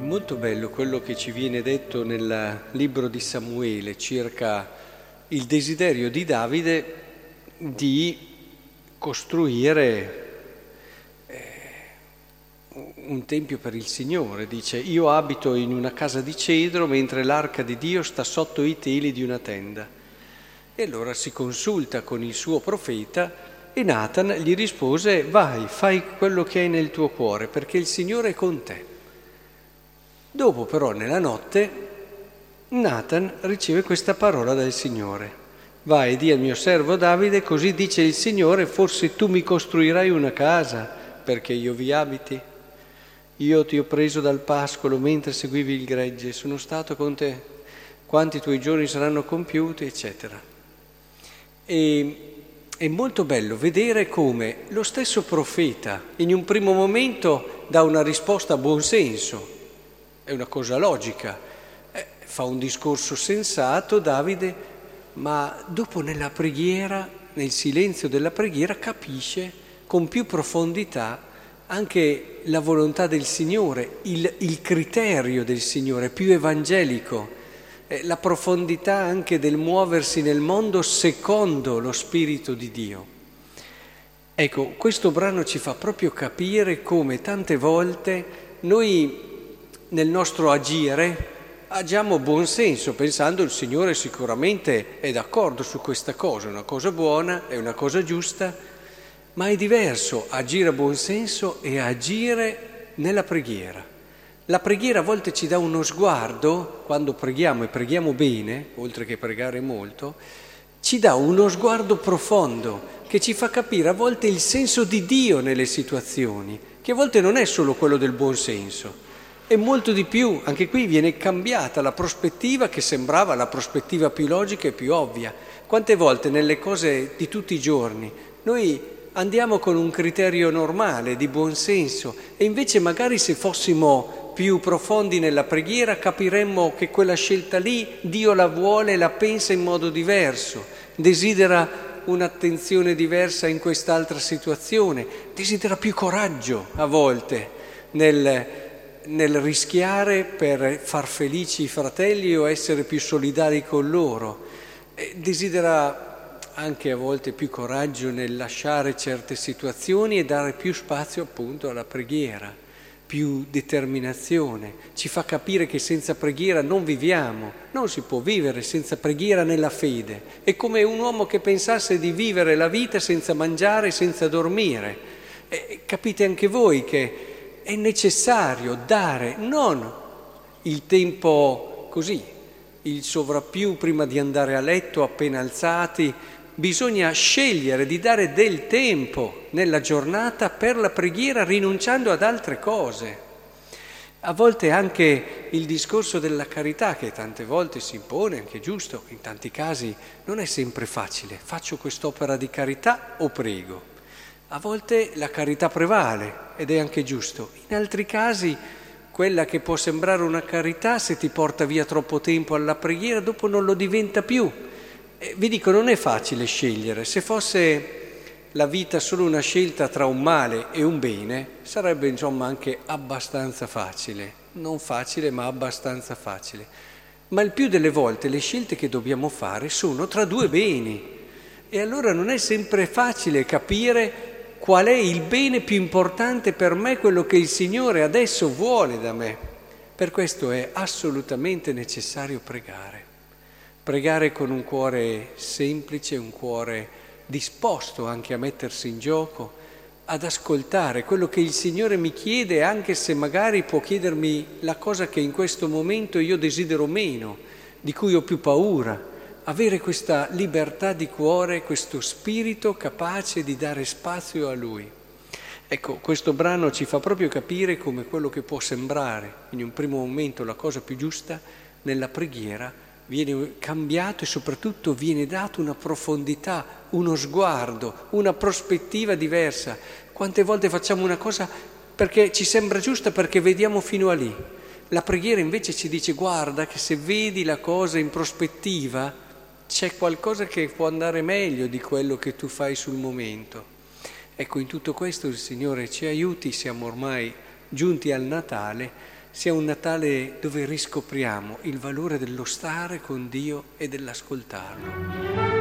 molto bello quello che ci viene detto nel libro di Samuele circa il desiderio di Davide di costruire eh, un tempio per il Signore. Dice, io abito in una casa di cedro mentre l'arca di Dio sta sotto i teli di una tenda. E allora si consulta con il suo profeta e Nathan gli rispose, vai, fai quello che hai nel tuo cuore, perché il Signore è con te. Dopo però, nella notte, Nathan riceve questa parola dal Signore. Vai e di al mio servo Davide, così dice il Signore, forse tu mi costruirai una casa perché io vi abiti. Io ti ho preso dal pascolo mentre seguivi il gregge, sono stato con te, quanti tuoi giorni saranno compiuti, eccetera. E è molto bello vedere come lo stesso profeta in un primo momento dà una risposta a buon senso, è una cosa logica, eh, fa un discorso sensato Davide, ma dopo nella preghiera, nel silenzio della preghiera, capisce con più profondità anche la volontà del Signore, il, il criterio del Signore, più evangelico eh, la profondità anche del muoversi nel mondo secondo lo Spirito di Dio. Ecco, questo brano ci fa proprio capire come tante volte noi nel nostro agire agiamo buon senso, pensando il Signore sicuramente è d'accordo su questa cosa, è una cosa buona, è una cosa giusta, ma è diverso agire a buon senso e agire nella preghiera. La preghiera a volte ci dà uno sguardo, quando preghiamo e preghiamo bene, oltre che pregare molto, ci dà uno sguardo profondo che ci fa capire a volte il senso di Dio nelle situazioni, che a volte non è solo quello del buon senso, è molto di più, anche qui viene cambiata la prospettiva che sembrava la prospettiva più logica e più ovvia. Quante volte nelle cose di tutti i giorni noi andiamo con un criterio normale, di buon senso, e invece magari se fossimo più profondi nella preghiera capiremmo che quella scelta lì Dio la vuole e la pensa in modo diverso, desidera un'attenzione diversa in quest'altra situazione, desidera più coraggio a volte nel, nel rischiare per far felici i fratelli o essere più solidari con loro, desidera anche a volte più coraggio nel lasciare certe situazioni e dare più spazio appunto alla preghiera più determinazione, ci fa capire che senza preghiera non viviamo, non si può vivere senza preghiera nella fede. È come un uomo che pensasse di vivere la vita senza mangiare, senza dormire. E capite anche voi che è necessario dare non il tempo così, il sovrappiù prima di andare a letto appena alzati, bisogna scegliere di dare del tempo nella giornata per la preghiera rinunciando ad altre cose. A volte anche il discorso della carità, che tante volte si impone, anche giusto, in tanti casi non è sempre facile. Faccio quest'opera di carità o prego? A volte la carità prevale ed è anche giusto. In altri casi quella che può sembrare una carità, se ti porta via troppo tempo alla preghiera, dopo non lo diventa più eh, vi dico, non è facile scegliere. Se fosse la vita solo una scelta tra un male e un bene, sarebbe insomma anche abbastanza facile. Non facile, ma abbastanza facile. Ma il più delle volte le scelte che dobbiamo fare sono tra due beni. E allora non è sempre facile capire qual è il bene più importante per me, quello che il Signore adesso vuole da me. Per questo è assolutamente necessario pregare. Pregare con un cuore semplice, un cuore disposto anche a mettersi in gioco, ad ascoltare quello che il Signore mi chiede, anche se magari può chiedermi la cosa che in questo momento io desidero meno, di cui ho più paura. Avere questa libertà di cuore, questo spirito capace di dare spazio a Lui. Ecco, questo brano ci fa proprio capire come quello che può sembrare in un primo momento la cosa più giusta, nella preghiera viene cambiato e soprattutto viene dato una profondità, uno sguardo, una prospettiva diversa. Quante volte facciamo una cosa perché ci sembra giusta perché vediamo fino a lì. La preghiera invece ci dice guarda che se vedi la cosa in prospettiva c'è qualcosa che può andare meglio di quello che tu fai sul momento. Ecco, in tutto questo il Signore ci aiuti, siamo ormai giunti al Natale sia un Natale dove riscopriamo il valore dello stare con Dio e dell'ascoltarlo.